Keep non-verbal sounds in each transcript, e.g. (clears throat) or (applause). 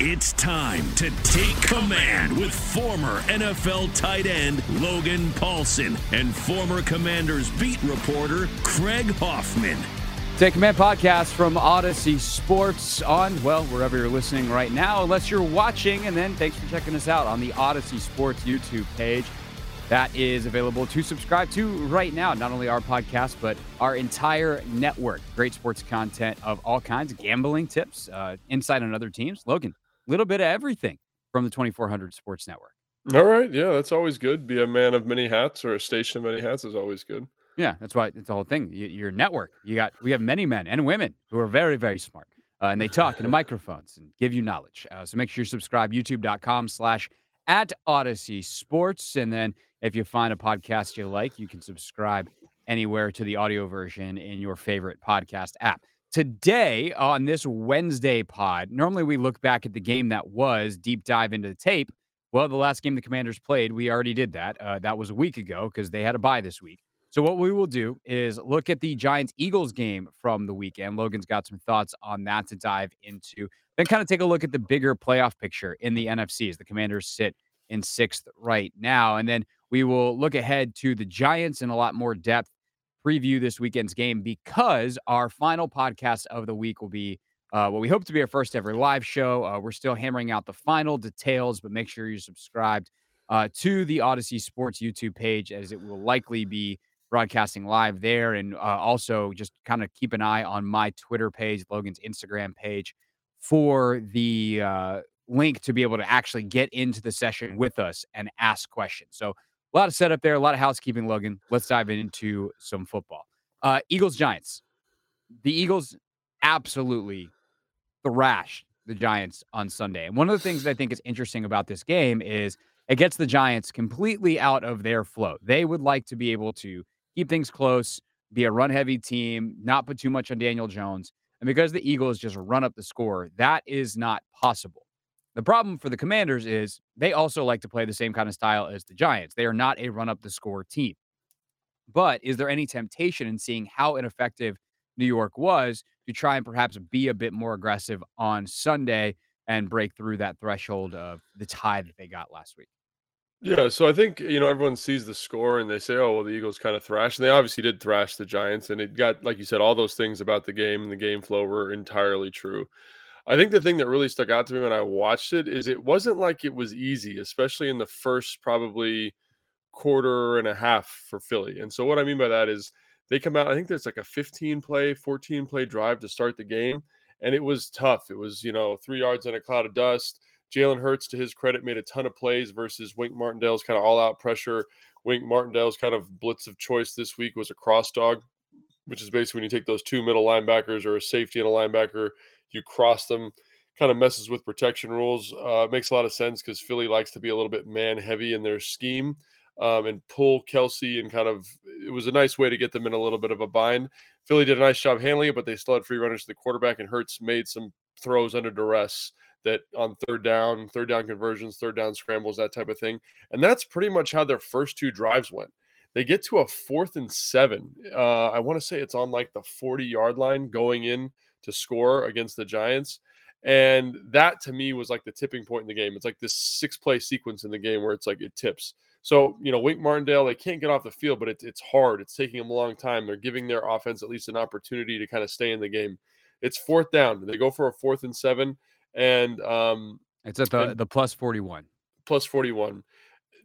It's time to take command with former NFL tight end Logan Paulson and former Commanders beat reporter Craig Hoffman. Take Command podcast from Audacy Sports on, well, wherever you're listening right now, unless you're watching. And then thanks for checking us out on the Audacy Sports YouTube page. That is available to subscribe to right now. Not only our podcast, but our entire network. Great sports content of all kinds, gambling tips, uh, insight on other teams. Logan, little bit of everything from the 2400 Sports Network. All right. Yeah, that's always good. Be a man of many hats or a station of many hats is always good. Yeah, that's why it's the whole thing. Your network, you got, we have many men and women who are very, very smart. Uh, and they talk into microphones and give you knowledge. Uh, so make sure you subscribe, youtube.com slash at Audacy Sports. And then if you find a podcast you like, you can subscribe anywhere to the audio version in your favorite podcast app. Today, on this Wednesday pod, normally we look back at the game that was, deep dive into the tape. Well, the last game the Commanders played, we already did that. Uh, that was a week ago because they had a bye this week. So, what we will do is look at the Giants Eagles game from the weekend. Logan's got some thoughts on that to dive into. Then, kind of take a look at the bigger playoff picture in the NFC as the Commanders sit in sixth right now. And then we will look ahead to the Giants in a lot more depth preview this weekend's game because our final podcast of the week will be uh, what we hope to be our first ever live show. Uh, we're still hammering out the final details, but make sure you're subscribed uh, to the Audacy Sports YouTube page as it will likely be broadcasting live there. And uh, also just kind of keep an eye on my Twitter page, Logan's Instagram page for the uh, link to be able to actually get into the session with us and ask questions. So a lot of setup there, a lot of housekeeping, Logan. Let's dive into some football. Uh, Eagles Giants. The Eagles absolutely thrashed the Giants on Sunday. And one of the things that I think is interesting about this game is it gets the Giants completely out of their flow. They would like to be able to keep things close, be a run heavy team, not put too much on Daniel Jones. And because the Eagles just run up the score, that is not possible. The problem for the Commanders is they also like to play the same kind of style as the Giants. They are not a run up the score team. But is there any temptation in seeing how ineffective New York was to try and perhaps be a bit more aggressive on Sunday and break through that threshold of the tie that they got last week? Yeah, so I think you know everyone sees the score and they say, "Oh, well, the Eagles kind of thrashed." And they obviously did thrash the Giants, and it got like you said, all those things about the game and the game flow were entirely true. I think the thing that really stuck out to me when I watched it is it wasn't like it was easy, especially in the first probably quarter and a half for Philly. And so what I mean by that is they come out, I think there's like a 15 play, 14 play drive to start the game. And it was tough. It was, you know, three yards in a cloud of dust. Jalen Hurts, to his credit, made a ton of plays versus Wink Martindale's kind of all out pressure. Wink Martindale's kind of blitz of choice this week was a cross dog, which is basically when you take those two middle linebackers or a safety and a linebacker you cross them, kind of messes with protection rules. Uh, makes a lot of sense because Philly likes to be a little bit man heavy in their scheme um, and pull Kelce and kind of it was a nice way to get them in a little bit of a bind. Philly did a nice job handling it, but they still had free runners to the quarterback, and Hurts made some throws under duress that on third down, third down conversions, third down scrambles, that type of thing. And that's pretty much how their first two drives went. They get to a fourth and seven. Uh, I want to say it's on like the 40 yard line going in to score against the Giants. And that to me was like the tipping point in the game. It's like this six play sequence in the game where it's like it tips. So, you know, Wink Martindale, they can't get off the field, but it, it's hard. It's taking them a long time. They're giving their offense at least an opportunity to kind of stay in the game. It's fourth down. They go for a fourth and seven. And um, it's at the, the plus 41. Plus 41.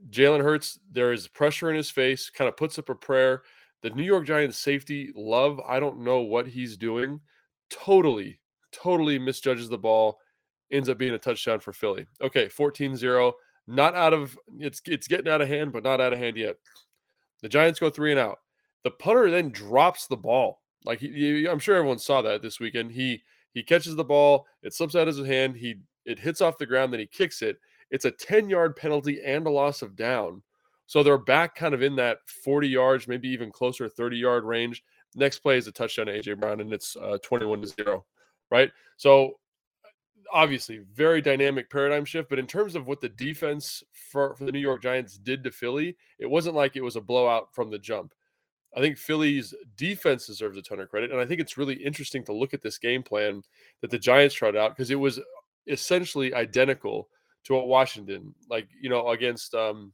Jalen Hurts, there is pressure in his face, kind of puts up a prayer The New York Giants safety, Love, I don't know what he's doing. Totally, totally misjudges the ball, ends up being a touchdown for Philly. Okay, 14 0. Not out of it's it's getting out of hand, but not out of hand yet. The Giants go three and out. The punter then drops the ball. Like he, I'm sure everyone saw that this weekend. He he catches the ball, it slips out of his hand, he it hits off the ground, then he kicks it. It's a 10 yard penalty and a loss of down. So they're back kind of in that 40 yards, maybe even closer 30 yard range. Next play is a touchdown to AJ Brown, and it's uh, 21 to zero, right? So obviously, very dynamic paradigm shift. But in terms of what the defense for, for the New York Giants did to Philly, it wasn't like it was a blowout from the jump. I think Philly's defense deserves a ton of credit. And I think it's really interesting to look at this game plan that the Giants tried out because it was essentially identical to what Washington, like, you know, against um,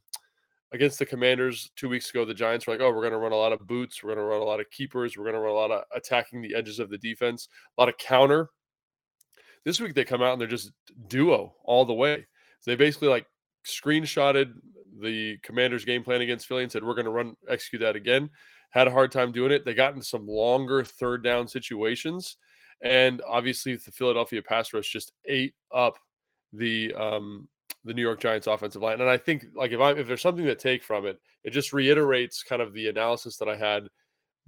against the Commanders two weeks ago, the Giants were like, "Oh, we're going to run a lot of boots. We're going to run a lot of keepers. We're going to run a lot of attacking the edges of the defense, a lot of counter." This week they come out and they're just duo all the way. So they basically like screenshotted the Commanders' game plan against Philly and said, "We're going to run execute that again." Had a hard time doing it. They got into some longer third down situations, and obviously the Philadelphia pass rush just ate up the um, the New York Giants offensive line. And I think like if I if there's something to take from it, it just reiterates kind of the analysis that I had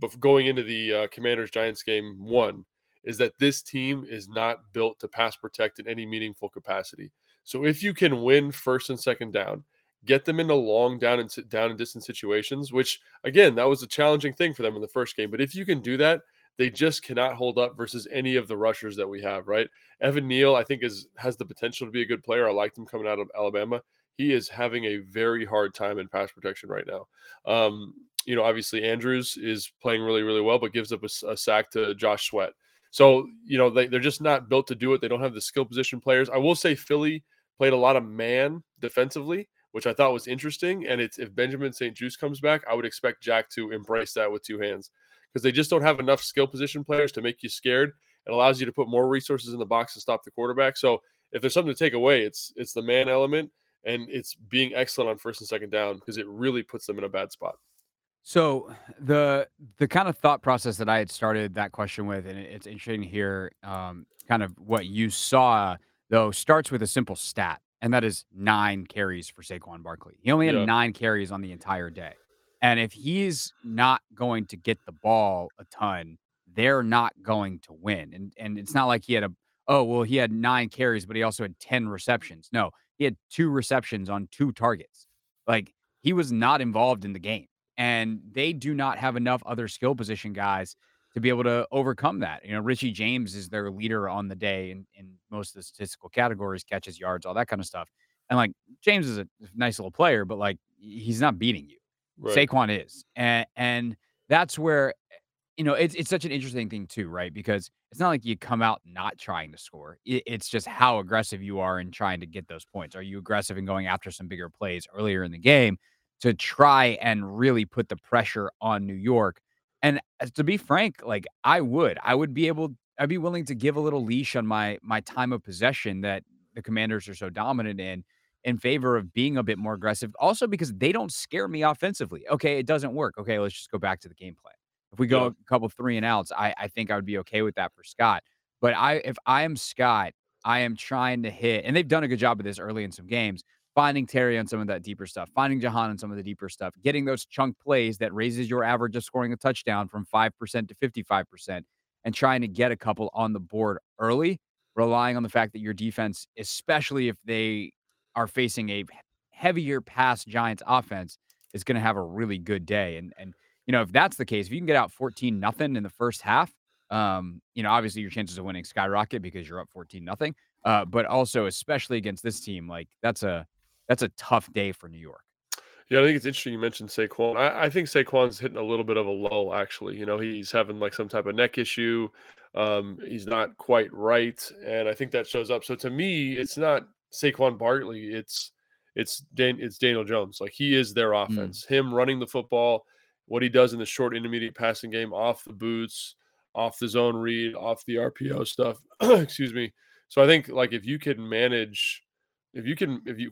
before going into the uh, Commanders Giants game one is that this team is not built to pass protect in any meaningful capacity. So if you can win first and second down, get them into long down and sit down and distance situations, which again, that was a challenging thing for them in the first game. But if you can do that, they just cannot hold up versus any of the rushers that we have, right? Evan Neal, I think, is has the potential to be a good player. I liked him coming out of Alabama. He is having a very hard time in pass protection right now. Um, you know, obviously Andrews is playing really, really well, but gives up a, a sack to Josh Sweat. So, you know, they, they're just not built to do it. They don't have the skill position players. I will say Philly played a lot of man defensively, which I thought was interesting. And it's if Benjamin St-Juste comes back, I would expect Jack to embrace that with two hands because they just don't have enough skill position players to make you scared. It allows you to put more resources in the box to stop the quarterback. So if there's something to take away, it's it's the man element and it's being excellent on first and second down because it really puts them in a bad spot. So the the kind of thought process that I had started that question with, and it's interesting to hear um, kind of what you saw though, starts with a simple stat, and that is nine carries for Saquon Barkley. He only had yeah. nine carries on the entire day. And if he's not going to get the ball a ton, they're not going to win. And and it's not like he had a oh well he had nine carries, but he also had ten receptions. No, he had two receptions on two targets. Like he was not involved in the game, and they do not have enough other skill position guys to be able to overcome that. You know, Richie James is their leader on the day in, in most of the statistical categories, catches, yards, all that kind of stuff. And like James is a nice little player, but like he's not beating you. Right. Saquon is, and and that's where you know it's it's such an interesting thing too, right? Because it's not like you come out not trying to score. It's just how aggressive you are in trying to get those points. Are you aggressive in going after some bigger plays earlier in the game to try and really put the pressure on New York? And uh, to be frank, like I would, I would be able, I'd be willing to give a little leash on my my time of possession that the Commanders are so dominant in in favor of being a bit more aggressive. Also, because they don't scare me offensively. Okay, it doesn't work. Okay, let's just go back to the game plan. If we go yeah. a couple three and outs, I, I think I would be okay with that for Scott. But I if I am Scott, I am trying to hit, and they've done a good job of this early in some games, finding Terry on some of that deeper stuff, finding Jahan on some of the deeper stuff, getting those chunk plays that raises your average of scoring a touchdown from 5% to 55%, and trying to get a couple on the board early, relying on the fact that your defense, especially if they are facing a heavier pass Giants offense is going to have a really good day. And and you know if that's the case, if you can get out fourteen nothing in the first half, um, you know obviously your chances of winning skyrocket because you're up fourteen nothing. Uh, but also especially against this team, like that's a that's a tough day for New York. Yeah, I think it's interesting you mentioned Saquon. I, I think Saquon's hitting a little bit of a lull, actually. You know, he's having like some type of neck issue. Um, he's not quite right. And I think that shows up. So to me, it's not Saquon Barkley, it's it's Dan, it's Daniel Jones. Like he is their mm. offense. Mm. Him running the football, what he does in the short intermediate passing game, off the boots, off the zone read, off the RPO stuff. (clears throat) Excuse me. So I think like if you can manage if you can, if you,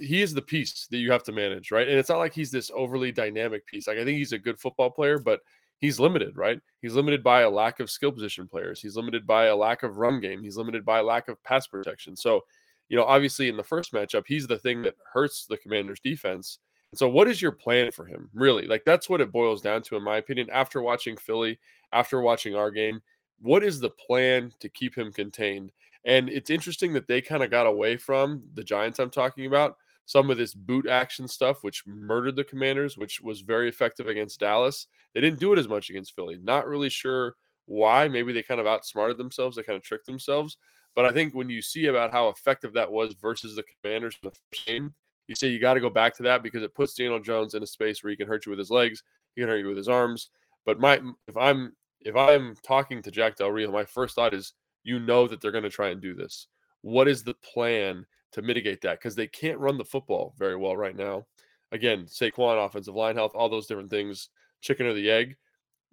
he is the piece that you have to manage, right? And it's not like he's this overly dynamic piece. Like I think he's a good football player, but he's limited, right? He's limited by a lack of skill position players. He's limited by a lack of run game. He's limited by a lack of pass protection. So, you know, obviously in the first matchup, he's the thing that hurts the Commanders' defense. So, what is your plan for him? Really, like that's what it boils down to, in my opinion. After watching Philly, after watching our game, what is the plan to keep him contained? And it's interesting that they kind of got away from the Giants I'm talking about some of this boot action stuff, which murdered the Commanders, which was very effective against Dallas. They didn't do it as much against Philly. Not really sure why. Maybe they kind of outsmarted themselves. They kind of tricked themselves. But I think when you see about how effective that was versus the Commanders in the first game, you say you got to go back to that because it puts Daniel Jones in a space where he can hurt you with his legs, he can hurt you with his arms. But my if I'm if I'm talking to Jack Del Rio, my first thought is you know that they're going to try and do this. What is the plan to mitigate that because they can't run the football very well right now. Again, Saquon, offensive line health, all those different things, chicken or the egg.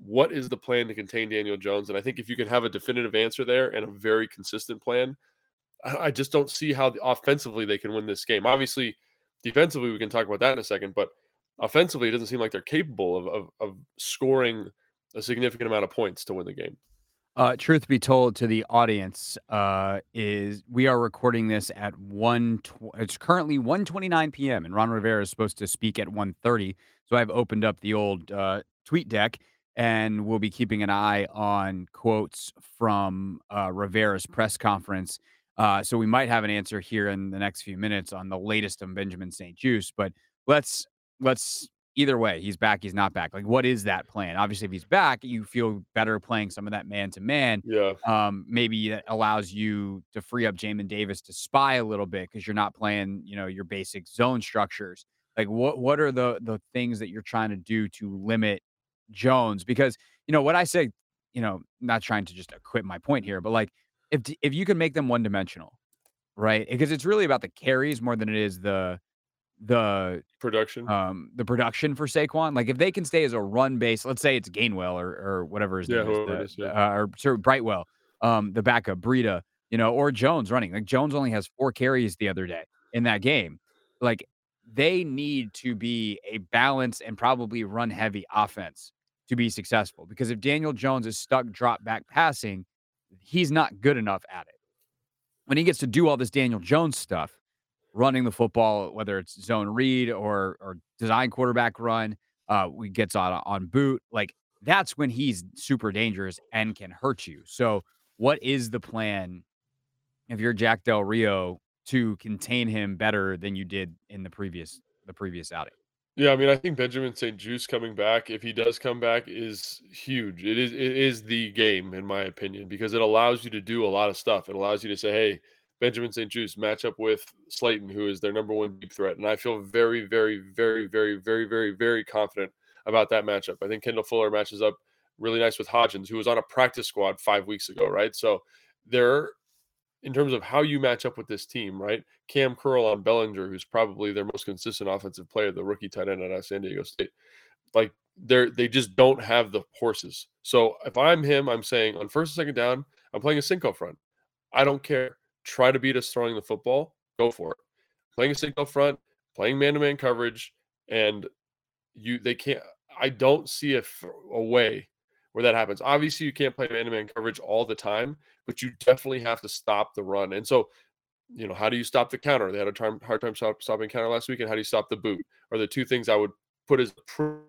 What is the plan to contain Daniel Jones? And I think if you can have a definitive answer there and a very consistent plan, I just don't see how offensively they can win this game. Obviously, defensively, we can talk about that in a second, but offensively, it doesn't seem like they're capable of, of, of scoring a significant amount of points to win the game. Uh, truth be told to the audience, uh, is we are recording this at one. Tw- it's currently 1:29 p.m. and Ron Rivera is supposed to speak at 1:30. So I've opened up the old uh, tweet deck and we'll be keeping an eye on quotes from uh, Rivera's press conference. Uh, so we might have an answer here in the next few minutes on the latest on Benjamin St-Juste. But let's let's either way, he's back, he's not back. Like, what is that plan? Obviously, if he's back, you feel better playing some of that man to man. Yeah. Um, maybe that allows you to free up Jamin Davis to spy a little bit because you're not playing, you know, your basic zone structures. Like, what what are the the things that you're trying to do to limit Jones? Because you know what I say, you know, not trying to just equip my point here, but like if if you can make them one dimensional, right? Because it's really about the carries more than it is the the production, um, the production for Saquon. Like if they can stay as a run base, let's say it's Gainwell or or whatever his yeah, name is, the, yeah. uh, or sorry, Brightwell, um, the backup Breida, you know, or Jones running. Like Jones only has four carries the other day in that game. Like they need to be a balanced and probably run heavy offense to be successful. Because if Daniel Jones is stuck drop back passing, he's not good enough at it. When he gets to do all this Daniel Jones stuff, running the football, whether it's zone read or or design quarterback run, uh, we gets on on boot. Like that's when he's super dangerous and can hurt you. So, what is the plan if you're Jack Del Rio to contain him better than you did in the previous the previous outing? Yeah, I mean, I think Benjamin St-Juste coming back, if he does come back, is huge. It is it is the game, in my opinion, because it allows you to do a lot of stuff. It allows you to say, hey, Benjamin St-Juste match up with Slayton, who is their number one deep threat. And I feel very, very, very, very, very, very, very confident about that matchup. I think Kendall Fuller matches up really nice with Hodgins, who was on a practice squad five weeks ago, right? So there, in terms of how you match up with this team, right? Cam Curl on Bellinger, who's probably their most consistent offensive player, the rookie tight end at San Diego State. Like they're they just don't have the horses. So if I'm him, I'm saying on first and second down, I'm playing a Cinco front. I don't care try to beat us throwing the football, go for it. Playing a single front, playing man to man coverage, and you they can't. I don't see a, a way where that happens. Obviously, you can't play man to man coverage all the time, but you definitely have to stop the run. And so, you know, how do you stop the counter? They had a time, hard time stop, stopping counter last week. And how do you stop the boot? Are the two things I would put as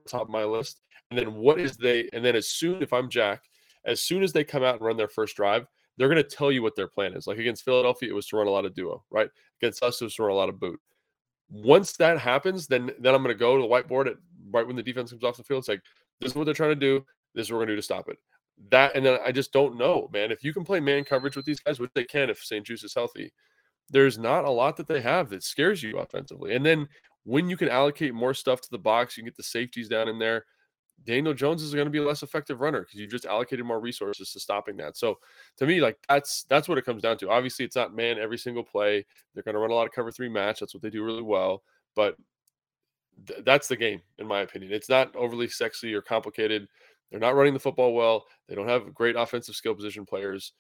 top of my list. And then what is they? And then as soon, if I'm Jack, as soon as they come out and run their first drive, they're going to tell you what their plan is. Like against Philadelphia, it was to run a lot of duo, right? Against us, it was to run a lot of boot. Once that happens, then then I'm going to go to the whiteboard at right when the defense comes off the field. It's like this is what they're trying to do. This is what we're to do to stop it. That and then I just don't know, man. If you can play man coverage with these guys, which they can if St-Juste is healthy, there's not a lot that they have that scares you offensively. And then when you can allocate more stuff to the box, you can get the safeties down in there. Daniel Jones is going to be a less effective runner because you just allocated more resources to stopping that. So to me, like that's that's what it comes down to. Obviously, it's not man every single play. They're going to run a lot of cover three match. That's what they do really well. But th- that's the game, in my opinion. It's not overly sexy or complicated. They're not running the football well. They don't have great offensive skill position players.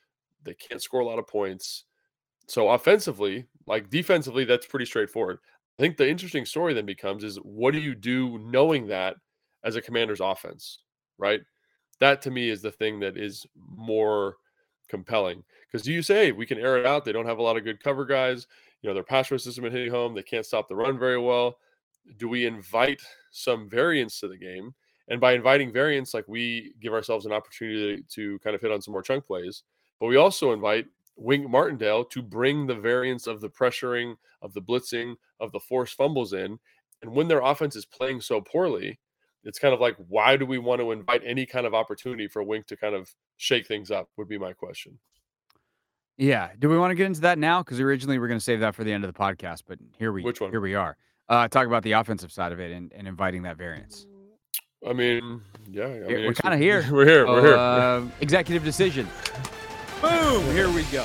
They can't score a lot of points. So offensively, like defensively, that's pretty straightforward. I think the interesting story then becomes is what do you do knowing that as a commander's offense, right? That to me is the thing that is more compelling. Because do you say we can air it out? They don't have a lot of good cover guys. You know, their pass rush system and hitting home. They can't stop the run very well. Do we invite some variance to the game? And by inviting variance, like we give ourselves an opportunity to, kind of hit on some more chunk plays, but we also invite Wink Martindale to bring the variance of the pressuring, of the blitzing, of the forced fumbles in. And when their offense is playing so poorly, it's kind of like, why do we want to invite any kind of opportunity for Wink to kind of shake things up? Would be my question. Yeah. Do we want to get into that now? Because originally we are going to save that for the end of the podcast, but here we Which one? here we are. Uh, talk about the offensive side of it and, and inviting that variance. I mean, yeah, I mean, we're kind of here. (laughs) We're here. We're here. Uh, executive decision. Boom! Here we go.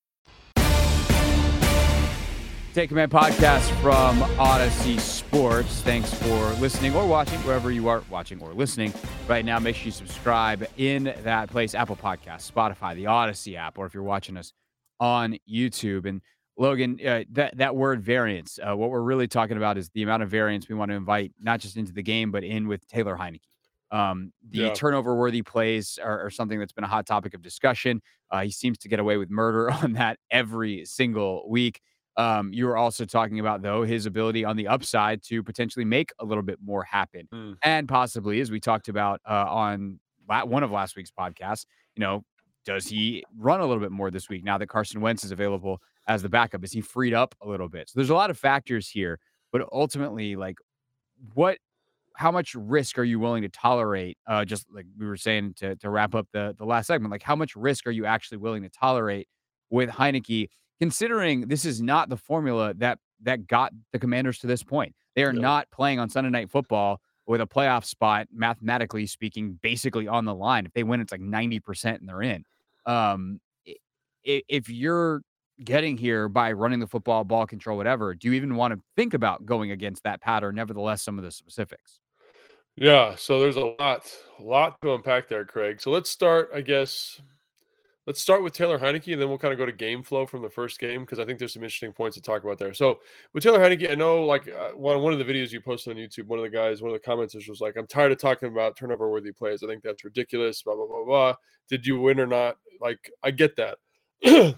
Take Command podcast from Audacy Sports. Thanks for listening or watching, wherever you are watching or listening right now. Make sure you subscribe in that place Apple Podcast, Spotify, the Audacy app, or if you're watching us on YouTube. And Logan, uh, that, that word variance, uh, what we're really talking about is the amount of variance we want to invite, not just into the game, but in with Taylor Heinicke. Um, the yeah. turnover worthy plays are, are, something that's been a hot topic of discussion. Uh, he seems to get away with murder (laughs) on that every single week. Um, you were also talking about though his ability on the upside to potentially make a little bit more happen, mm. and possibly, as we talked about uh, on la- one of last week's podcasts, you know, does he run a little bit more this week now that Carson Wentz is available as the backup? Is he freed up a little bit? So there's a lot of factors here, but ultimately, like, what, how much risk are you willing to tolerate? Uh, just like we were saying to to wrap up the the last segment, like, how much risk are you actually willing to tolerate with Heinicke? Considering this is not the formula that that got the Commanders to this point. They are not playing on Sunday Night Football with a playoff spot, mathematically speaking, basically on the line. If they win, it's like ninety percent and they're in. Um, if you're getting here by running the football, ball control, whatever, do you even want to think about going against that pattern? Nevertheless, some of the specifics. Yeah, so there's a lot, a lot to unpack there, Craig. So let's start, I guess, Let's start with Taylor Heinicke, and then we'll kind of go to game flow from the first game because I think there's some interesting points to talk about there. So with Taylor Heinicke, I know like uh, one one of the videos you posted on YouTube, one of the guys, one of the commenters was like, "I'm tired of talking about turnover worthy plays. I think that's ridiculous." Blah blah blah blah. Did you win or not? Like I get that. (clears throat)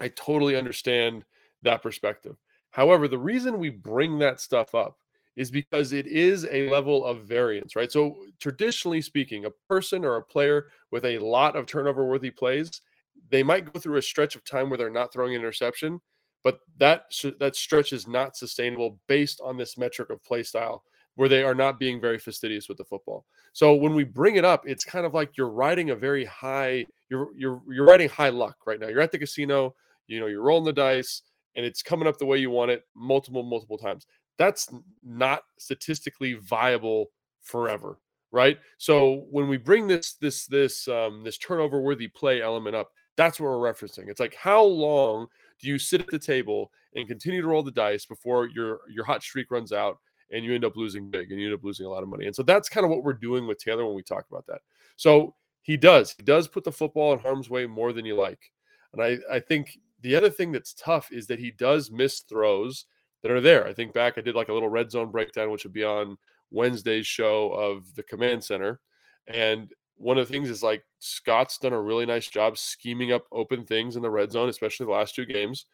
I totally understand that perspective. However, the reason we bring that stuff up is because it is a level of variance, right? So, traditionally speaking, a person or a player with a lot of turnover worthy plays, they might go through a stretch of time where they're not throwing an interception, but that that stretch is not sustainable based on this metric of play style where they are not being very fastidious with the football. So when we bring it up, it's kind of like you're riding a very high you're you're you're riding high luck right now. You're at the casino, you know, you're rolling the dice and it's coming up the way you want it multiple multiple times that's not statistically viable forever right so when we bring this this this um this turnover worthy play element up That's what we're referencing. It's like how long do you sit at the table and continue to roll the dice before your your hot streak runs out and you end up losing big and you end up losing a lot of money. And so that's kind of what we're doing with Taylor when we talk about that. So he does. He does put the football in harm's way more than you like. And I, I think the other thing that's tough is that he does miss throws that are there. I think back, I did like a little red zone breakdown, which would be on Wednesday's show of the command center. And one of the things is like Scott's done a really nice job scheming up open things in the red zone, especially the last two games.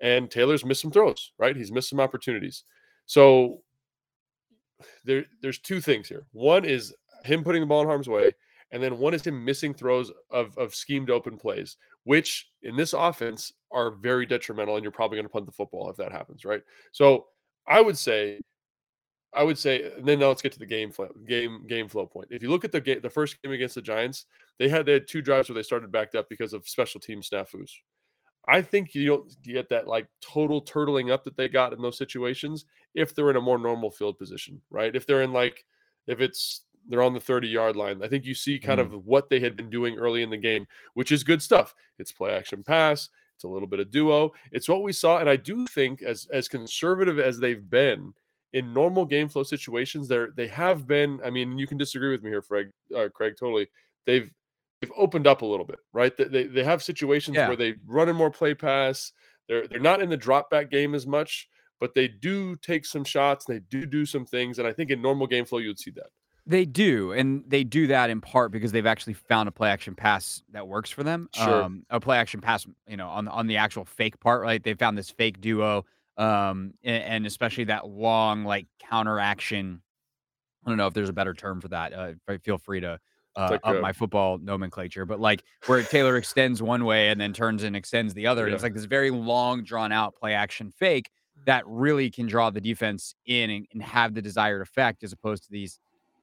And Taylor's missed some throws, right? He's missed some opportunities. So there, there's two things here. One is him putting the ball in harm's way, and then one is him missing throws of, of schemed open plays, which in this offense are very detrimental, and you're probably going to punt the football if that happens, right? So I would say, I would say, and then now let's get to the game flow, game game flow point. If you look at the game, the first game against the Giants, they had they had two drives where they started backed up because of special team snafus. I think you don't get that like total turtling up that they got in those situations if they're in a more normal field position, right? If they're in like if it's they're on the 30 yard line. I think you see kind mm. of what they had been doing early in the game, which is good stuff. It's play action pass, it's a little bit of duo. It's what we saw. And I do think as as conservative as they've been in normal game flow situations, they're they have been. I mean, you can disagree with me here, Craig. Uh, Craig, totally. They've they've opened up a little bit, right? They they, they have situations yeah. where they run in more play pass. They're they're not in the drop back game as much, but they do take some shots. They do do some things, and I think in normal game flow you'd see that. They do, and they do that in part because they've actually found a play action pass that works for them. Sure. Um, a play action pass, you know, on on the actual fake part, right? They found this fake duo, um, and, and especially that long like counter action. I don't know if there's a better term for that. Uh, feel free to uh, like up a, my football nomenclature, but like where Taylor extends one way and then turns and extends the other. Yeah. It's like this very long, drawn out play action fake that really can draw the defense in and, and have the desired effect, as opposed to these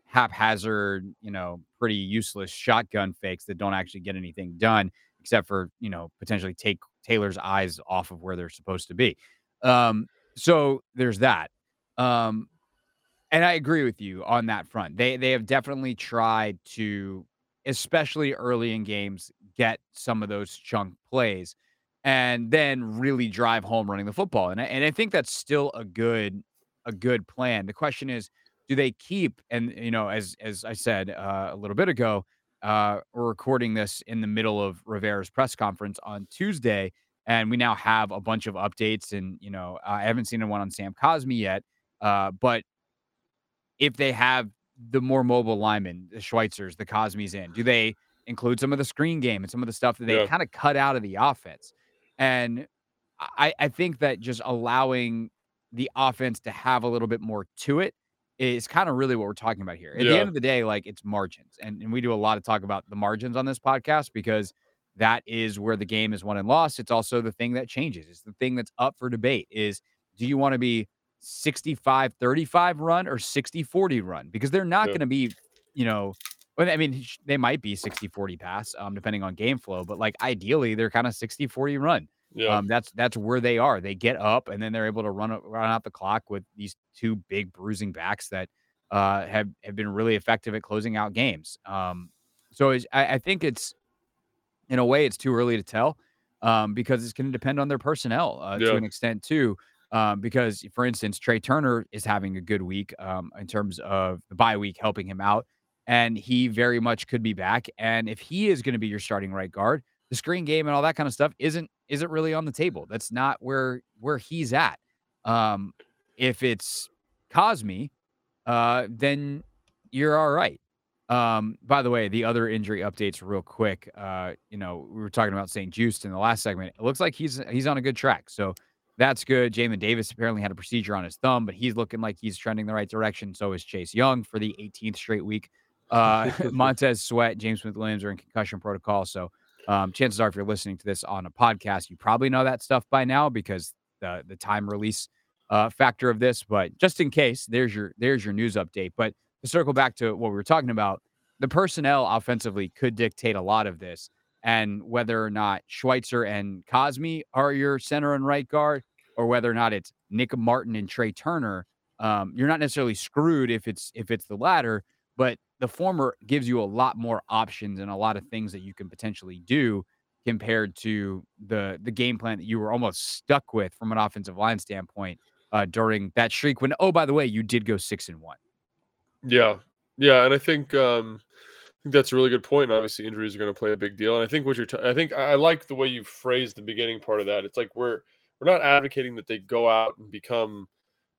haphazard, you know, pretty useless shotgun fakes that don't actually get anything done except for, you know, potentially take Taylor's eyes off of where they're supposed to be. Um, so there's that. Um, and I agree with you on that front. They they have definitely tried to, especially early in games, get some of those chunk plays and then really drive home running the football. And I, and I think that's still a good a good plan. The question is, do they keep and you know as as i said uh, a little bit ago uh, we're recording this in the middle of rivera's press conference on tuesday and we now have a bunch of updates and you know i haven't seen one on sam cosmi yet uh, but if they have the more mobile linemen the schweitzers the cosmis in do they include some of the screen game and some of the stuff that they yeah. kind of cut out of the offense and I, I think that just allowing the offense to have a little bit more to it is kind of really what we're talking about here. At yeah. the end of the day, like it's margins. And, and we do a lot of talk about the margins on this podcast because that is where the game is won and lost. It's also the thing that changes. It's the thing that's up for debate is do you want to be 65 35 run or 60 40 run? Because they're not yeah. going to be, you know, I mean, they might be 60 40 pass, um, depending on game flow, but like ideally, they're kind of 60 40 run. Yeah. Um, that's that's where they are. They get up and then they're able to run run out the clock with these two big bruising backs that uh, have have been really effective at closing out games. Um, so I, I, think it's in a way it's too early to tell um, because it's going to depend on their personnel uh, yeah. to an extent too. Um, because for instance, Trai Turner is having a good week um, in terms of the bye week helping him out, and he very much could be back. And if he is going to be your starting right guard, the screen game and all that kind of stuff isn't isn't really on the table. That's not where where he's at. Um, if it's Cosmi, uh, then you're all right. Um, by the way, the other injury updates real quick. Uh, you know, we were talking about St-Juste in the last segment. It looks like he's he's on a good track. So that's good. Jamin Davis apparently had a procedure on his thumb, but he's looking like he's trending the right direction. So is Chase Young for the 18th straight week. Uh, (laughs) Montez Sweat, James Smith Williams are in concussion protocol. So um, chances are, if you're listening to this on a podcast, you probably know that stuff by now because the the time release uh, factor of this. But just in case, there's your there's your news update. But to circle back to what we were talking about, the personnel offensively could dictate a lot of this, and whether or not Schweitzer and Cosmi are your center and right guard, or whether or not it's Nick Martin and Trai Turner. Um, you're not necessarily screwed if it's if it's the latter, but the former gives you a lot more options and a lot of things that you can potentially do compared to the the game plan that you were almost stuck with from an offensive line standpoint uh, during that streak. When oh by the way, you did go six and one. Yeah, yeah, and I think um, I think that's a really good point. Obviously, injuries are going to play a big deal, and I think what you're. T- I think I like the way you phrased the beginning part of that. It's like we're we're not advocating that they go out and become,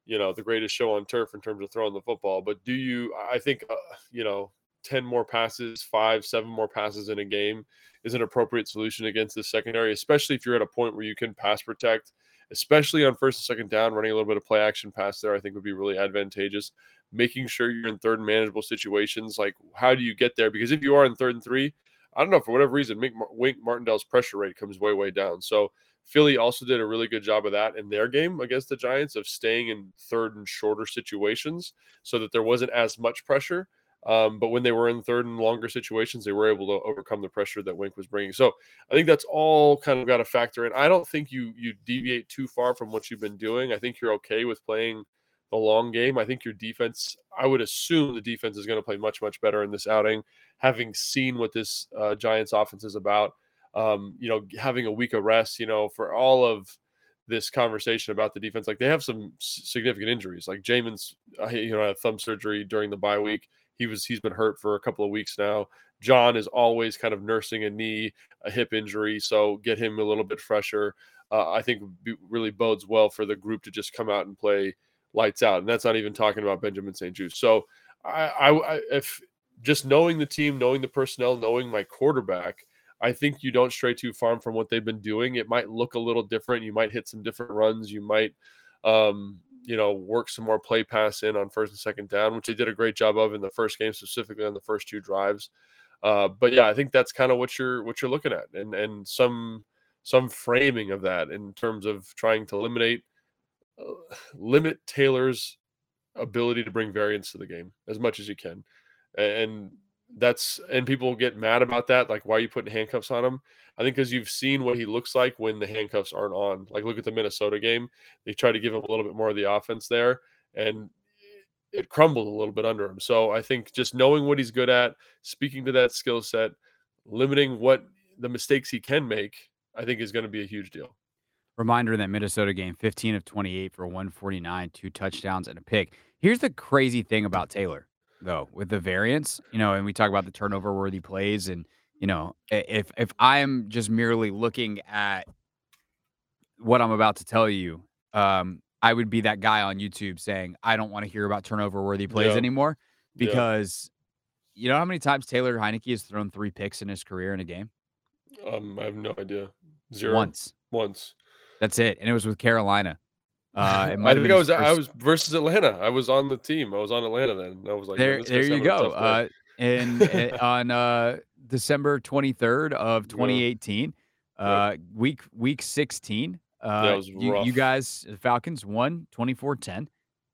you know, the greatest show on turf in terms of throwing the football. But do you? I think uh, you know, ten more passes, five, seven more passes in a game is an appropriate solution against the secondary, especially if you're at a point where you can pass protect, especially on first and second down, running a little bit of play action pass there. I think would be really advantageous. Making sure you're in third manageable situations, like how do you get there? Because if you are in third and three, I don't know for whatever reason, Wink Martindale's pressure rate comes way way down. So Philly also did a really good job of that in their game against the Giants of staying in third and shorter situations so that there wasn't as much pressure. Um, but when they were in third and longer situations, they were able to overcome the pressure that Wink was bringing. So I think that's all kind of got to factor in. I don't think you you deviate too far from what you've been doing. I think you're okay with playing the long game. I think your defense. I would assume the defense is going to play much much better in this outing, having seen what this uh, Giants offense is about um, you know, having a week of rest, you know, for all of this conversation about the defense. Like they have some significant injuries. Like Jamin's, uh, you know, had thumb surgery during the bye week. He was he's been hurt for a couple of weeks now. John is always kind of nursing a knee, a hip injury, so get him a little bit fresher. Uh, I think really bodes well for the group to just come out and play lights out. And that's not even talking about Benjamin St-Juste. So I, I, I if just knowing the team, knowing the personnel, knowing my quarterback, I think you don't stray too far from what they've been doing. It might look a little different. You might hit some different runs. You might, um, you know, work some more play pass in on first and second down, which they did a great job of in the first game, specifically on the first two drives. Uh, but yeah, I think that's kind of what you're what you're looking at, and and some some framing of that in terms of trying to eliminate uh, limit Taylor's ability to bring variance to the game as much as you can, and that's and people get mad about that. Like, why are you putting handcuffs on him? I think because you've seen what he looks like when the handcuffs aren't on. Like, look at the Minnesota game. They try to give him a little bit more of the offense there, and it crumbled a little bit under him. So I think just knowing what he's good at, speaking to that skill set, limiting what the mistakes he can make, I think is going to be a huge deal. Reminder in that Minnesota game 15 of 28 for 149, two touchdowns and a pick. Here's the crazy thing about Taylor though with the variance, you know, and we talk about the turnover worthy plays and you know, if if I am just merely looking at what I'm about to tell you, um, I would be that guy on YouTube saying, I don't want to hear about turnover worthy plays yeah. anymore because yeah. you know how many times Taylor Heinicke has thrown three picks in his career in a game? Um, I have no idea. Zero. Once. Once. That's it. And it was with Carolina. Uh, (laughs) I think I was first... I was versus Atlanta. I was on the team. I was on Atlanta then. I was like, there, there you go. Uh, and eh, (laughs) on uh, December 23rd of 2018, uh, week week 16, uh, you, you, guys Falcons won 24-10.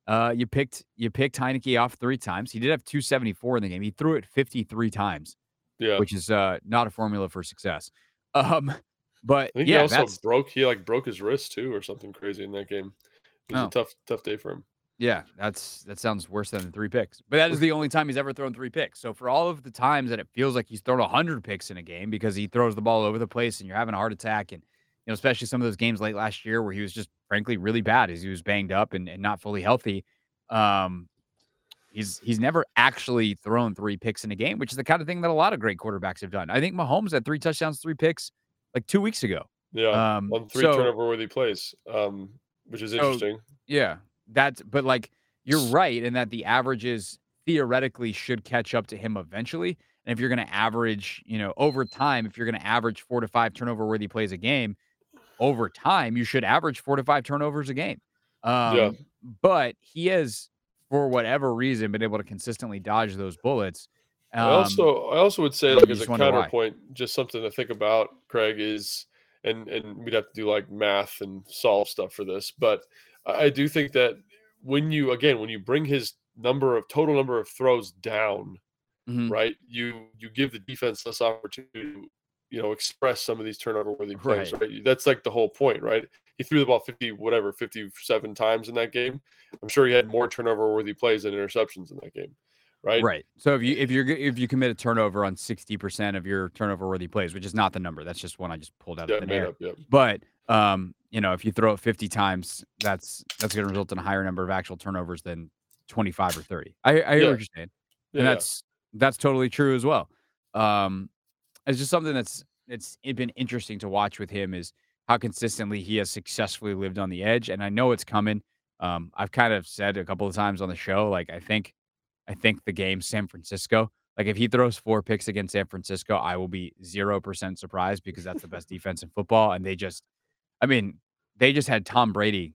Uh, you picked you picked Heinicke off three times. He did have 274 in the game. He threw it 53 times. Yeah, which is uh, not a formula for success. (laughs) Um, but I think yeah, he also broke he like broke his wrist too or something crazy in that game. It was oh. a tough tough day for him. Yeah, that's that sounds worse than three picks. But that is the only time he's ever thrown three picks. So for all of the times that it feels like he's thrown hundred picks in a game because he throws the ball over the place and you're having a heart attack and you know, especially some of those games late last year where he was just frankly really bad as he was banged up and, and not fully healthy. Um, he's he's never actually thrown three picks in a game, which is the kind of thing that a lot of great quarterbacks have done. I think Mahomes had three touchdowns, three picks like two weeks ago. Yeah, um, on three so, turnover worthy plays, um, which is interesting. So, yeah, that's but like you're right in that the averages theoretically should catch up to him eventually. And if you're going to average, you know, over time, if you're going to average four to five turnover worthy plays a game, over time, you should average four to five turnovers a game. Um, yeah. But he has, for whatever reason, been able to consistently dodge those bullets. Um, I also, I also would say, like as a counterpoint, why. just something to think about, Craig, is, and and we'd have to do like math and solve stuff for this, but I do think that when you again when you bring his number of total number of throws down, mm-hmm. right? You you give the defense less opportunity to you know express some of these turnover worthy plays, right. right? That's like the whole point, right? He threw the ball 50 whatever 57 times in that game. I'm sure he had more turnover worthy plays than interceptions in that game. Right? Right. So if you if you're if you commit a turnover on sixty percent of your turnover worthy plays, which is not the number, that's just one I just pulled out Yeah, of the air. up, yeah. But um, you know, if you throw it fifty times, that's that's going to result in a higher number of actual turnovers than twenty five or thirty. I, I hear Yeah. what you're saying, and that's that's totally true as well. Um, it's just something that's it's it been interesting to watch with him is how consistently he has successfully lived on the edge, and I know it's coming. Um, I've kind of said a couple of times on the show, like I think, I think the game San Francisco, like if he throws four picks against San Francisco, I will be zero percent surprised because that's the best defense in football, and they just, I mean, they just had Tom Brady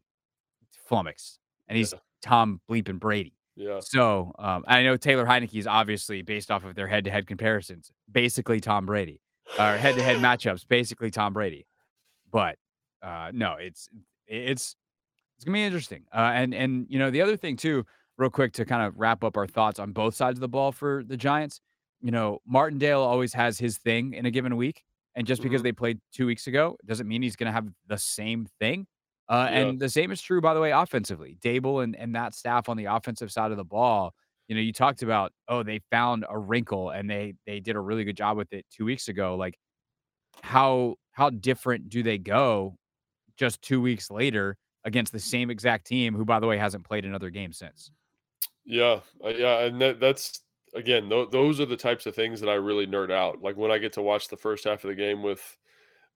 flummox, and he's Yeah. Tom bleeping Brady. Yeah. So um, I know Taylor Heinicke is obviously based off of their head-to-head comparisons, basically Tom Brady, or head-to-head (laughs) matchups, basically Tom Brady. But uh, no, it's it's it's gonna be interesting. Uh, and and you know the other thing too, real quick to kind of wrap up our thoughts on both sides of the ball for the Giants. You know, Martindale always has his thing in a given week, and just because Mhm. they played two weeks ago doesn't mean he's gonna have the same thing. Uh, Yeah. And the same is true, by the way, offensively. Daboll and, and that staff on the offensive side of the ball. You know, you talked about, oh, they found a wrinkle and they they did a really good job with it two weeks ago. Like, how how different do they go just two weeks later against the same exact team, who, by the way, hasn't played another game since? Yeah, uh, yeah, and that, that's again, th- those are the types of things that I really nerd out. Like when I get to watch the first half of the game with,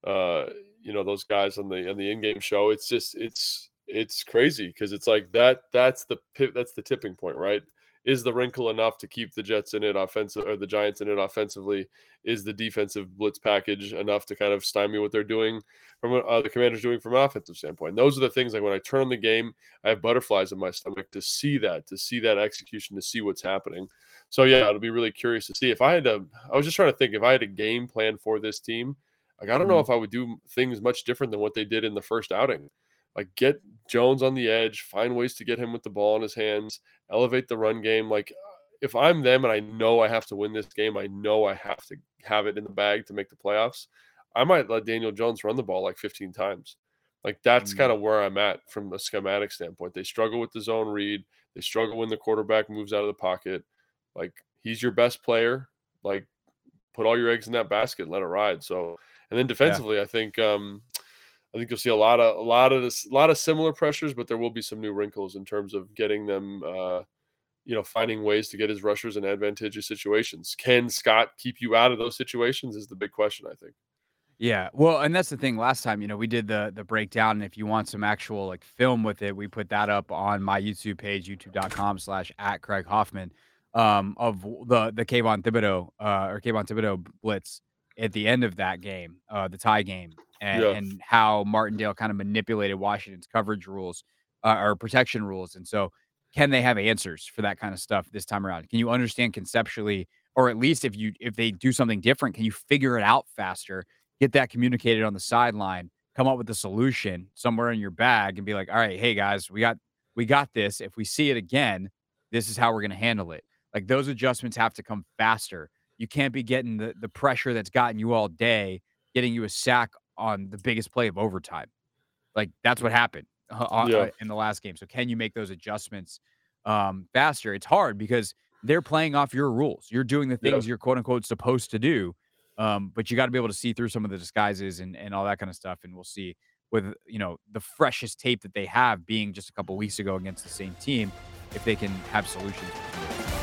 uh, you know, those guys on the on the in-game show. It's just it's it's crazy because it's like that. That's the that's the tipping point, right? Is the wrinkle enough to keep the Jets in it offensive or the Giants in it offensively? Is the defensive blitz package enough to kind of stymie what they're doing from uh, the Commanders doing from an offensive standpoint? Those are the things like when I turn on the game, I have butterflies in my stomach to see that, to see that execution, to see what's happening. So yeah, it'll be really curious to see. If I had to, I was just trying to think if I had a game plan for this team, like I don't know if I would do things much different than what they did in the first outing. Like get Jones on the edge, find ways to get him with the ball in his hands, elevate the run game. Like if I'm them and I know I have to win this game, I know I have to have it in the bag to make the playoffs. I might let Daniel Jones run the ball like 15 times. Like that's Mm. kind of where I'm at from a schematic standpoint. They struggle with the zone read. They struggle when the quarterback moves out of the pocket. Like he's your best player. Like put all your eggs in that basket let it ride. So and then defensively, I think um I think you'll see a lot of a lot of this a lot of similar pressures, but there will be some new wrinkles in terms of getting them uh you know, finding ways to get his rushers in advantageous situations. Can Scott keep you out of those situations is the big question, I think. Yeah, well, and that's the thing. Last time, you know, we did the the breakdown, and if you want some actual like film with it, we put that up on my YouTube page, youtube.com slash at Craig Hoffman, um, of the the Kayvon Thibodeaux uh or Kayvon Thibodeaux blitz at the end of that game, uh, the tie game, and, Yeah. and how Martindale kind of manipulated Washington's coverage rules uh, or protection rules, and so can they have answers for that kind of stuff this time around? Can you understand conceptually, or at least if you if they do something different, can you figure it out faster? Get that communicated on the sideline, come up with a solution somewhere in your bag, and be like, all right, hey guys, we got we got this. If we see it again, this is how we're gonna handle it. Like those adjustments have to come faster. You can't be getting the the pressure that's gotten you all day, getting you a sack on the biggest play of overtime. Like that's what happened uh, uh, Yeah. uh, in the last game. So can you make those adjustments um, faster? It's hard because they're playing off your rules. You're doing the Yeah. things you're quote unquote supposed to do, um, but you got to be able to see through some of the disguises and and all that kind of stuff. And we'll see with you know the freshest tape that they have being just a couple weeks ago against the same team if they can have solutions.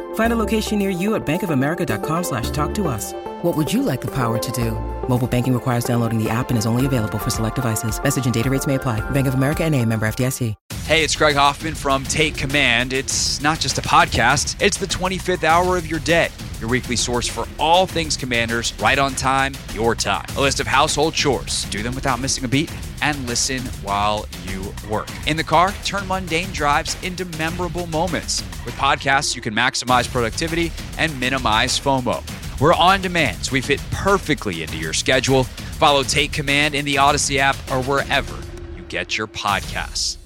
Find a location near you at bankofamerica.com slash talk to us. What would you like the power to do? Mobile banking requires downloading the app and is only available for select devices. Message and data rates may apply. Bank of America and a member FDIC. Hey, it's Greg Hoffman from Take Command. It's not just a podcast, it's the 25th hour of your day. Your weekly source for all things commanders, right on time, your time. A list of household chores. Do them without missing a beat and listen while you work. In the car, turn mundane drives into memorable moments. With podcasts, you can maximize productivity and minimize FOMO. We're on demand, so we fit perfectly into your schedule. Follow Take Command in the Audacy app or wherever you get your podcasts.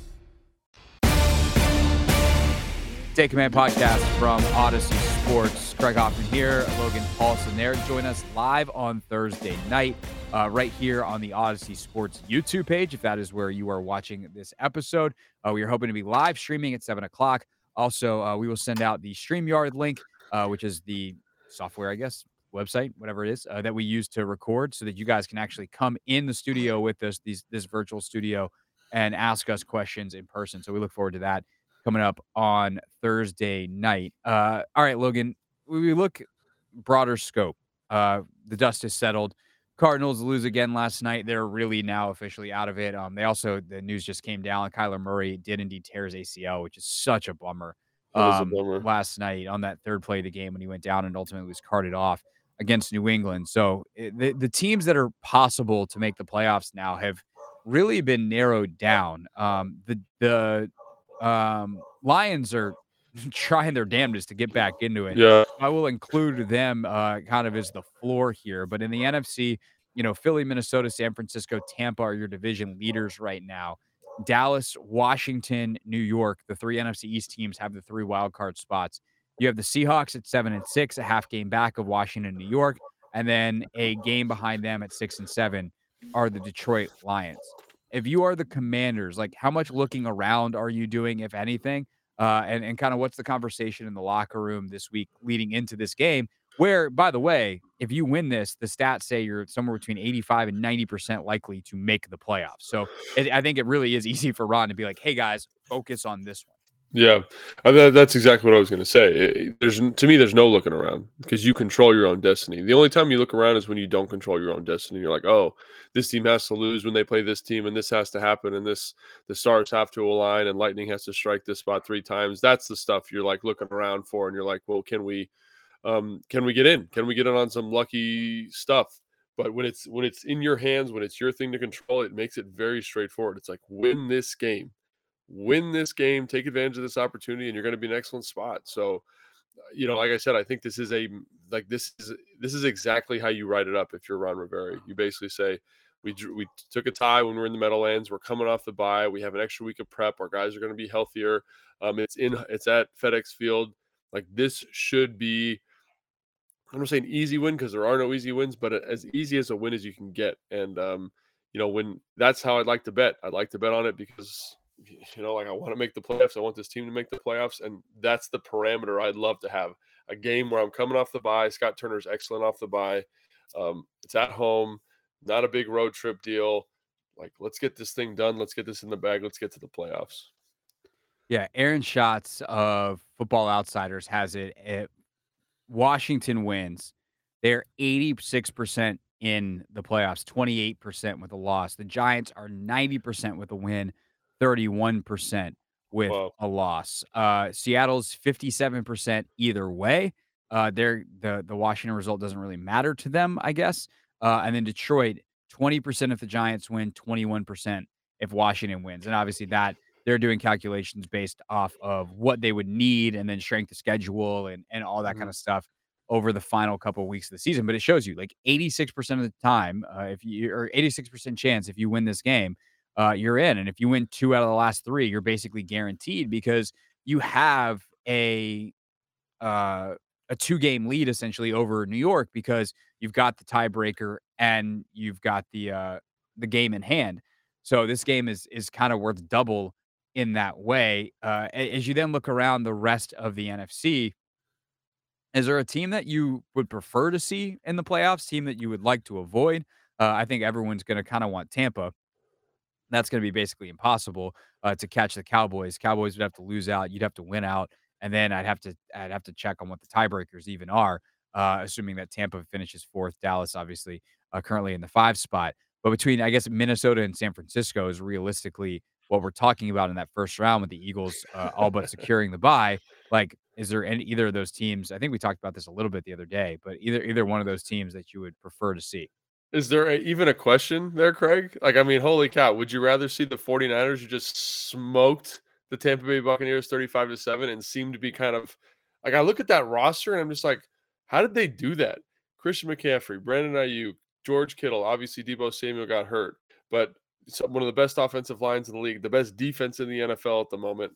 Take Command podcast from Audacy Sports. Craig Hoffman here, Logan Paulsen there. Join us live on Thursday night, uh, right here on the Audacy Sports YouTube page, if that is where you are watching this episode. Uh, we are hoping to be live streaming at 7 o'clock. Also, uh, we will send out the StreamYard link, uh, which is the software, I guess, website, whatever it is, uh, that we use to record so that you guys can actually come in the studio with us, these, this virtual studio, and ask us questions in person. So we look forward to that coming up on Thursday night. Uh, all right, Logan, we look broader scope. Uh, the dust has settled. Cardinals lose again last night. They're really now officially out of it. Um, they also the news just came down. Kyler Murray did indeed tear his ACL, which is such a bummer. Um, a bummer. last night on that third play of the game when he went down and ultimately was carted off against New England. So it, the the teams that are possible to make the playoffs now have really been narrowed down. Um, the the um, Lions are (laughs) trying their damnedest to get back into it. Yeah. I will include them uh, kind of as the floor here. But in the NFC, you know, Philly, Minnesota, San Francisco, Tampa are your division leaders right now. Dallas, Washington, New York, the three NFC East teams have the three wild card spots. You have the Seahawks at seven and six, a half game back of Washington, New York, and then a game behind them at six and seven are the Detroit Lions if you are the commanders, like how much looking around are you doing, if anything? Uh, and, and kind of what's the conversation in the locker room this week leading into this game? Where, by the way, if you win this, the stats say you're somewhere between 85 and 90% likely to make the playoffs. So it, I think it really is (laughs) easy for Ron to be like, hey, guys, focus on this one. Yeah, uh, that, that's exactly what I was going to say. There's to me, there's no looking around because you control your own destiny. The only time you look around is when you don't control your own destiny. You're like, oh, this team has to lose when they play this team, and this has to happen, and this the stars have to align, and lightning has to strike this spot three times. That's the stuff you're like looking around for, and you're like, well, can we, um, can we get in? Can we get in on some lucky stuff? But when it's when it's in your hands, when it's your thing to control, it makes it very straightforward. It's like win this game win this game, take advantage of this opportunity, and you're going to be an excellent spot. So, uh, you know, like I said, I think this is a like this is this is exactly how you write it up. If you're Ron Rivera, you basically say, we we took a tie when we are in the Meadowlands. We're coming off the bye. We have an extra week of prep. Our guys are going to be healthier. Um, it's in it's at FedEx Field. Like this should be. I'm not saying easy win because there are no easy wins, but as easy as a win as you can get. And um, you know, when that's how I'd like to bet. I'd like to bet on it because you know, like I want to make the playoffs. I want this team to make the playoffs, and that's the parameter I'd love to have. A game where I'm coming off the bye. Scott Turner's excellent off the bye. Um, it's at home, not a big road trip deal. Like, let's get this thing done. Let's get this in the bag. Let's get to the playoffs. Yeah, Aaron Schatz of Football Outsiders has it. it Washington wins. They're 86% in the playoffs, 28% with a loss. The Giants are 90% with a win. 31% with Whoa. a loss. Uh, Seattle's 57% either way. Uh, they the the Washington result doesn't really matter to them, I guess. Uh, and then Detroit, 20% if the Giants win, 21% if Washington wins. And obviously that they're doing calculations based off of what they would need and then strength of schedule and, and all that mm-hmm. kind of stuff over the final couple of weeks of the season. But it shows you like 86% of the time, uh, if you or 86% chance if you win this game, uh, you're in. And if you win two out of the last three, you're basically guaranteed because you have a uh, a two game lead essentially over New York because you've got the tiebreaker and you've got the uh, the game in hand. So this game is is kind of worth double in that way. Uh, as you then look around the rest of the NFC, is there a team that you would prefer to see in the playoffs? Team that you would like to avoid? Uh, I think everyone's going to kind of want Tampa that's going to be basically impossible uh, to catch the Cowboys. Cowboys would have to lose out. You'd have to win out, and then I'd have to I'd have to check on what the tiebreakers even are, uh, assuming that Tampa finishes fourth. Dallas, obviously, uh, currently in the five spot. But between I guess Minnesota and San Francisco is realistically what we're talking about in that first round with the Eagles uh, all but securing the bye. Like, is there any either of those teams? I think we talked about this a little bit the other day, but either either one of those teams that you would prefer to see. Is there a, even a question there, Craig? Like, I mean, holy cow, would you rather see the 49ers who just smoked the Tampa Bay Buccaneers 35 to 7 and seem to be kind of like I look at that roster and I'm just like, how did they do that? Christian McCaffrey, Brandon Aiyuk, George Kittle. Obviously, Deebo Samuel got hurt, but one of the best offensive lines in the league, the best defense in the NFL at the moment.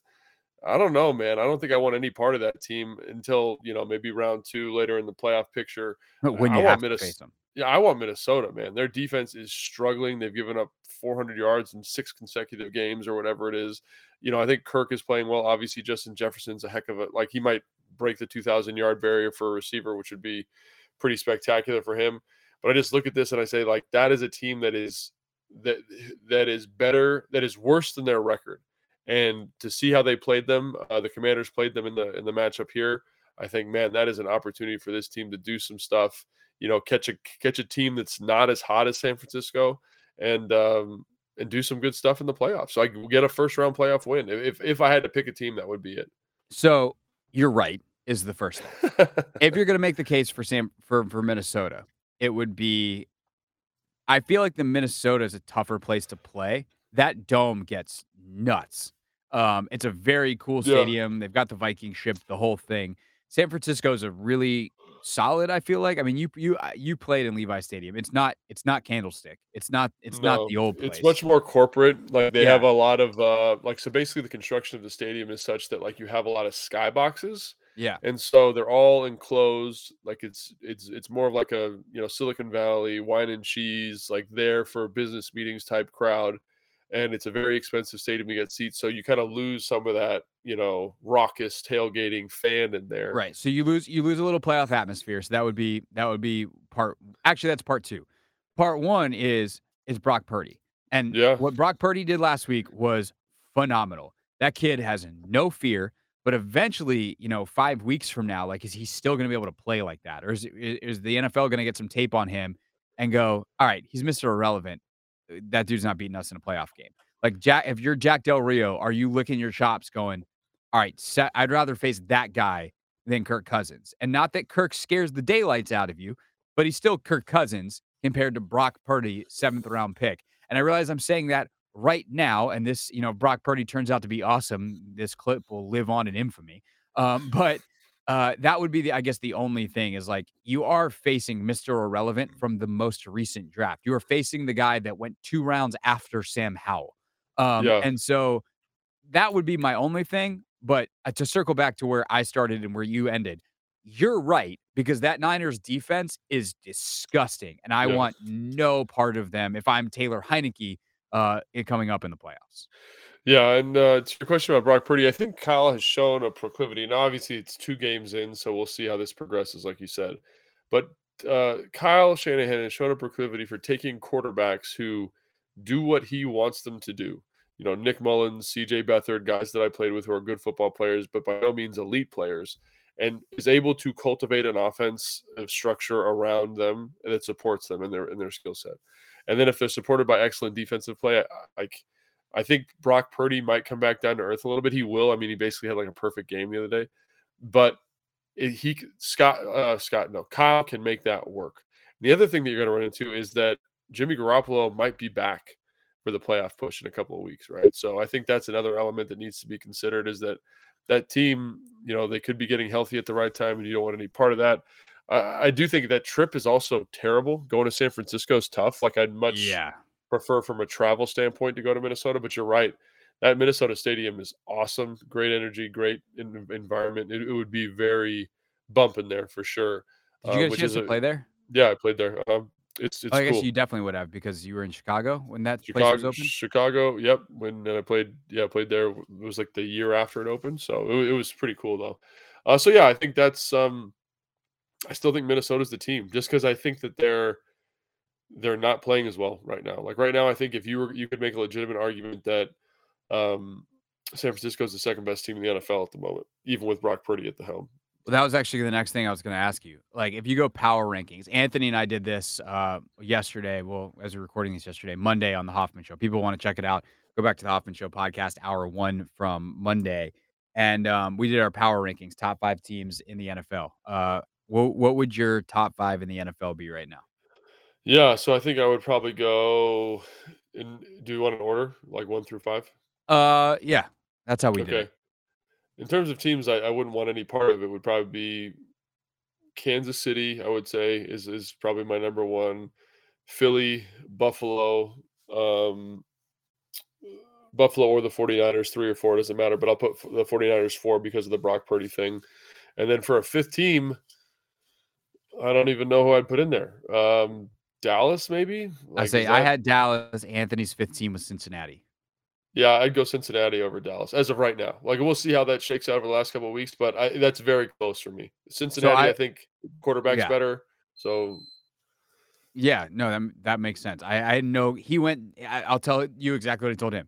I don't know, man. I don't think I want any part of that team until you know maybe round two later in the playoff picture. (laughs) When you I have want to face them. Yeah, I want Minnesota, man. Their defense is struggling. They've given up 400 yards in six consecutive games or whatever it is. You know, I think Kirk is playing well. Obviously, Justin Jefferson's a heck of a like he might break the 2,000 yard barrier for a receiver, which would be pretty spectacular for him. But I just look at this and I say, like, that is a team that is that that is better, that is worse than their record. And to see how they played them, uh, the Commanders played them in the in the matchup here. I think, man, that is an opportunity for this team to do some stuff. You know, catch a catch a team that's not as hot as San Francisco, and um, and do some good stuff in the playoffs. So I get a first round playoff win. If if I had to pick a team, that would be it. So you're right. Is the first thing. if you're going to make the case for Sam for for Minnesota, it would be. I feel like the Minnesota is a tougher place to play. That dome gets nuts. Um, it's a very cool Yeah. stadium. They've got the Viking ship, the whole thing. San Francisco is a really solid. I feel like. I mean, you you uh, you played in Levi Stadium. It's not it's not Candlestick. It's not it's not the old place. It's much more corporate. Like they have a lot of uh like so basically the construction of the stadium is such that like you have a lot of skyboxes yeah. and so they're all enclosed like it's it's it's more of like a you know Silicon Valley wine and cheese like there for business meetings type crowd and it's a very expensive stadium to get seats so you kind of lose some of that you know raucous tailgating fan in there Right. So you lose you lose a little playoff atmosphere. So that would be that would be part actually that's part two. Part one is is Brock Purdy. And Yeah. what Brock Purdy did last week was phenomenal. That kid has no fear, but eventually, you know, five weeks from now, like is he still gonna be able to play like that? Or is is the NFL gonna get some tape on him and go, all right, he's Mr. Irrelevant. That dude's not beating us in a playoff game. Like Jack, if you're Jack Del Rio, are you licking your chops going, all right, I'd rather face that guy than Kirk Cousins. And not that Kirk scares the daylights out of you, but he's still Kirk Cousins compared to Brock Purdy, seventh round pick. And I realize I'm saying that right now. And this, you know, Brock Purdy turns out to be awesome. This clip will live on in infamy. Um, (laughs) but uh, that would be the, I guess, the only thing is like you are facing Mr. Irrelevant from the most recent draft. You are facing the guy that went two rounds after Sam Howell. Um, Yeah. And so that would be my only thing. But uh, to circle back to where I started and where you ended, you're right because that Niners defense is disgusting, and I Yeah. want no part of them. If I'm Taylor Heinicke, uh, coming up in the playoffs. Yeah, and uh, to your question about Brock Purdy, I think Kyle has shown a proclivity. Now, obviously, it's two games in, so we'll see how this progresses, like you said. But uh, Kyle Shanahan has shown a proclivity for taking quarterbacks who do what he wants them to do. You know, Nick Mullens, CJ Beathard, guys that I played with who are good football players, but by no means elite players, and is able to cultivate an offense of structure around them that supports them in their in their skill set. And then if they're supported by excellent defensive play, I, like I think Brock Purdy might come back down to earth a little bit. He will. I mean, he basically had like a perfect game the other day, but it, he Scott uh, Scott no Kyle can make that work. The other thing that you're going to run into is that Jimmy Garoppolo might be back for the playoff push in a couple of weeks, right? So I think that's another element that needs to be considered is that that team, you know, they could be getting healthy at the right time, and you don't want any part of that. I I do think that trip is also terrible. Going to San Francisco is tough. Like I'd much prefer from a travel standpoint to go to Minnesota, but you're right. That Minnesota stadium is awesome. Great energy, great en- environment. It, it would be very bumping there for sure. Did you uh, get a which chance is to play there? Yeah, I played there. Um, it's it's Oh, I guess cool. you definitely would have because you were in Chicago when that place was open. Chicago. Yep. When I played, yeah, I played there. It was like the year after it opened, so it, it was pretty cool though. Uh, so yeah, I think that's. um I still think Minnesota's the team, just because I think that they're they're not playing as well right now. Like right now, I think if you were you could make a legitimate argument that um San Francisco is the second best team in the NFL at the moment, even with Brock Purdy at the helm. Well, that was actually the next thing I was going to ask you. Like, if you go power rankings, Anthony and I did this uh, yesterday. Well, as we're recording this yesterday, Monday on the Hoffman Show. People want to check it out. Go back to the Hoffman Show podcast, hour one from Monday, and um, we did our power rankings, top five teams in the NFL. Uh, what, what would your top five in the NFL be right now? Yeah, so I think I would probably go. In, do you want an order, like one through five? Uh, yeah, that's how we did it. In terms of teams, I, I wouldn't want any part of it. Would probably be Kansas City. I would say is is probably my number one. Philly, Buffalo, um, Buffalo or the 49ers, three or four, doesn't matter, but I'll put the 49ers four because of the Brock Purdy thing. And then for a fifth team, I don't even know who I'd put in there. Um, Dallas, maybe? I say I had Dallas. Anthony's fifth team was Cincinnati. Yeah, I'd go Cincinnati over Dallas as of right now. Like we'll see how that shakes out over the last couple of weeks, but I, that's very close for me. Cincinnati, so I, I, think quarterback's yeah. better. So yeah, no, that that makes sense. I I know he went. I, will tell you exactly what I told him.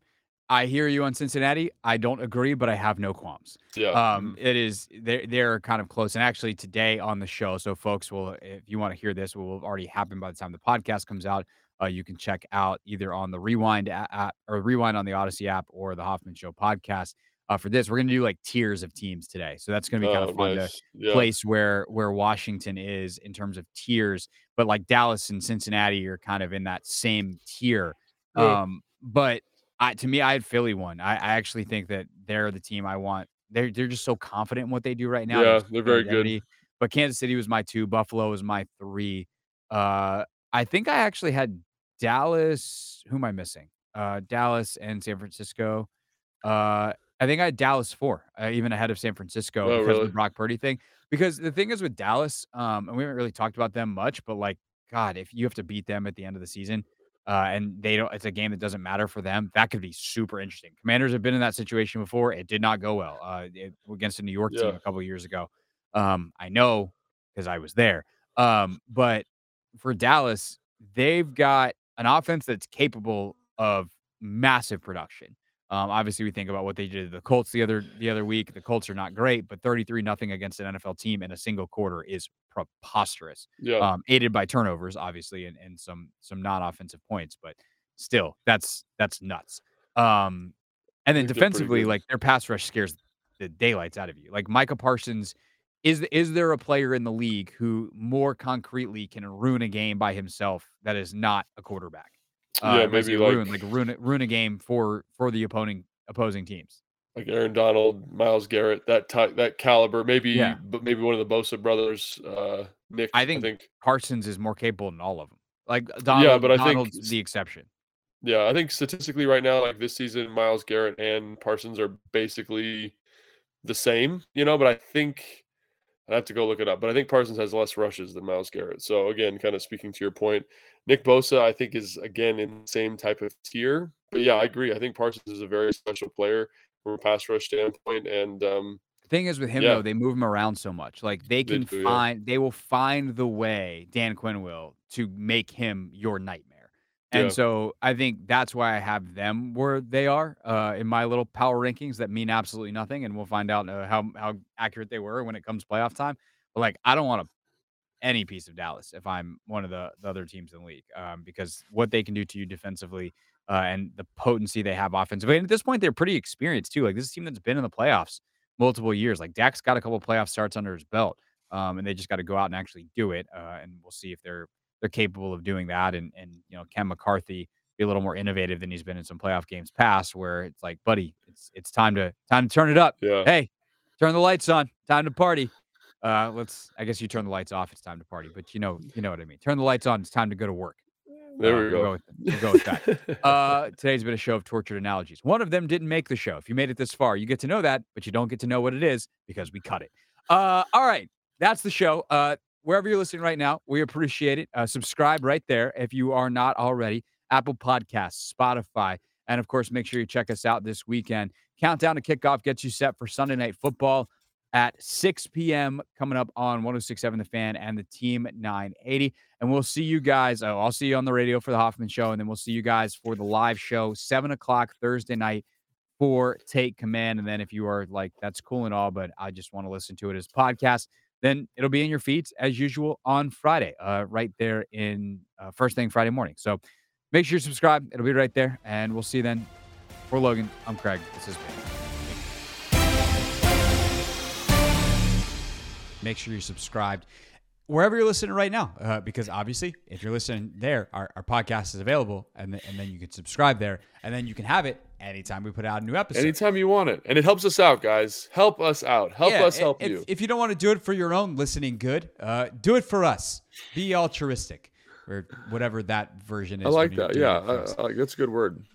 I hear you on Cincinnati. I don't agree, but I have no qualms. Yeah. Um, it is they're they're kind of close. And actually today on the show, so folks will if you want to hear this, will have already happened by the time the podcast comes out. Uh, you can check out either on the Rewind app or Rewind on the Audacy app or the Hoffman Show podcast. Uh, for this, we're gonna do like tiers of teams today, so that's gonna be kind of oh, fun nice. to yeah. place where where Washington is in terms of tiers. But like Dallas and Cincinnati are kind of in that same tier. Yeah. Um, but I, to me, I had Philly one. I, I, actually think that they're the team I want. They're they're just so confident in what they do right now. Yeah, they're very good. But Kansas City was my two. Buffalo was my three. Uh, I think I actually had Dallas. Who am I missing? Uh, Dallas and San Francisco. Uh, I think I had Dallas four, uh, even ahead of San Francisco oh, because really? of the Brock Purdy thing. Because the thing is with Dallas, um, and we haven't really talked about them much, but like, God, if you have to beat them at the end of the season, uh, and they don't, it's a game that doesn't matter for them. That could be super interesting. Commanders have been in that situation before. It did not go well uh, it, against a New York yeah. team a couple years ago. Um, I know because I was there. Um, but for Dallas, they've got an offense that's capable of massive production. Um, obviously, we think about what they did to the Colts the other the other week. The Colts are not great, but 33 nothing against an NFL team in a single quarter is preposterous. Yeah. Um, aided by turnovers, obviously, and, and some some non-offensive points, but still, that's that's nuts. Um, and then defensively, like their pass rush scares the daylights out of you. Like Micah Parsons, is is there a player in the league who more concretely can ruin a game by himself that is not a quarterback? Uh, yeah, maybe like ruin, like ruin ruin a game for for the opposing opposing teams. Like Aaron Donald, Myles Garrett, that type, that caliber. Maybe, yeah. but maybe one of the Bosa brothers. Uh, Nick, I think, I think Parsons is more capable than all of them. Like Donald, yeah, but I Donald's think the exception. Yeah, I think statistically right now, like this season, Myles Garrett and Parsons are basically the same. You know, but I think I have to go look it up. But I think Parsons has less rushes than Myles Garrett. So again, kind of speaking to your point, Nick Bosa, I think, is again in the same type of tier. But yeah, I agree. I think Parsons is a very special player from a pass rush standpoint. And um, the thing is with him yeah. though, they move him around so much. Like they can they do, find, yeah. they will find the way. Dan Quinn will to make him your nightmare. And yeah. so I think that's why I have them where they are uh, in my little power rankings that mean absolutely nothing, and we'll find out uh, how how accurate they were when it comes playoff time. But like, I don't want to any piece of Dallas if I'm one of the, the other teams in the league um, because what they can do to you defensively uh, and the potency they have offensively. And at this point, they're pretty experienced too. Like this is a team that's been in the playoffs multiple years. Like Dak's got a couple playoff starts under his belt, um, and they just got to go out and actually do it. Uh, and we'll see if they're they're capable of doing that. And and you know, Ken McCarthy be a little more innovative than he's been in some playoff games past, where it's like, buddy, it's it's time to time to turn it up. Yeah. Hey, turn the lights on. Time to party. Uh, let's. I guess you turn the lights off. It's time to party. But you know, you know what I mean. Turn the lights on. It's time to go to work. There uh, we go. We'll go, with, we'll go with that. (laughs) uh, today's been a show of tortured analogies. One of them didn't make the show. If you made it this far, you get to know that, but you don't get to know what it is because we cut it. Uh, all right, that's the show. Uh, wherever you're listening right now, we appreciate it. Uh, subscribe right there if you are not already. Apple Podcasts, Spotify, and of course, make sure you check us out this weekend. Countdown to kickoff gets you set for Sunday Night Football at 6 p.m. coming up on 1067 The Fan and the Team 980. And we'll see you guys. Oh, I'll see you on the radio for the Hoffman Show, and then we'll see you guys for the live show, 7 o'clock Thursday night for Take Command. And then if you are like, that's cool and all, but I just want to listen to it as podcast, then it'll be in your feeds as usual on Friday, uh, right there in uh, first thing Friday morning. So make sure you subscribe. It'll be right there. And we'll see you then. For Logan, I'm Craig. This is me. make sure you're subscribed wherever you're listening right now, uh, because obviously, if you're listening there, our, our podcast is available, and, th- and then you can subscribe there, and then you can have it anytime we put out a new episode. Anytime you want it, and it helps us out, guys. Help us out. Help yeah, us help if, you. If you don't want to do it for your own listening good, uh, do it for us. Be altruistic. or whatever that version is. I like that. Yeah. I, I, that's a good word.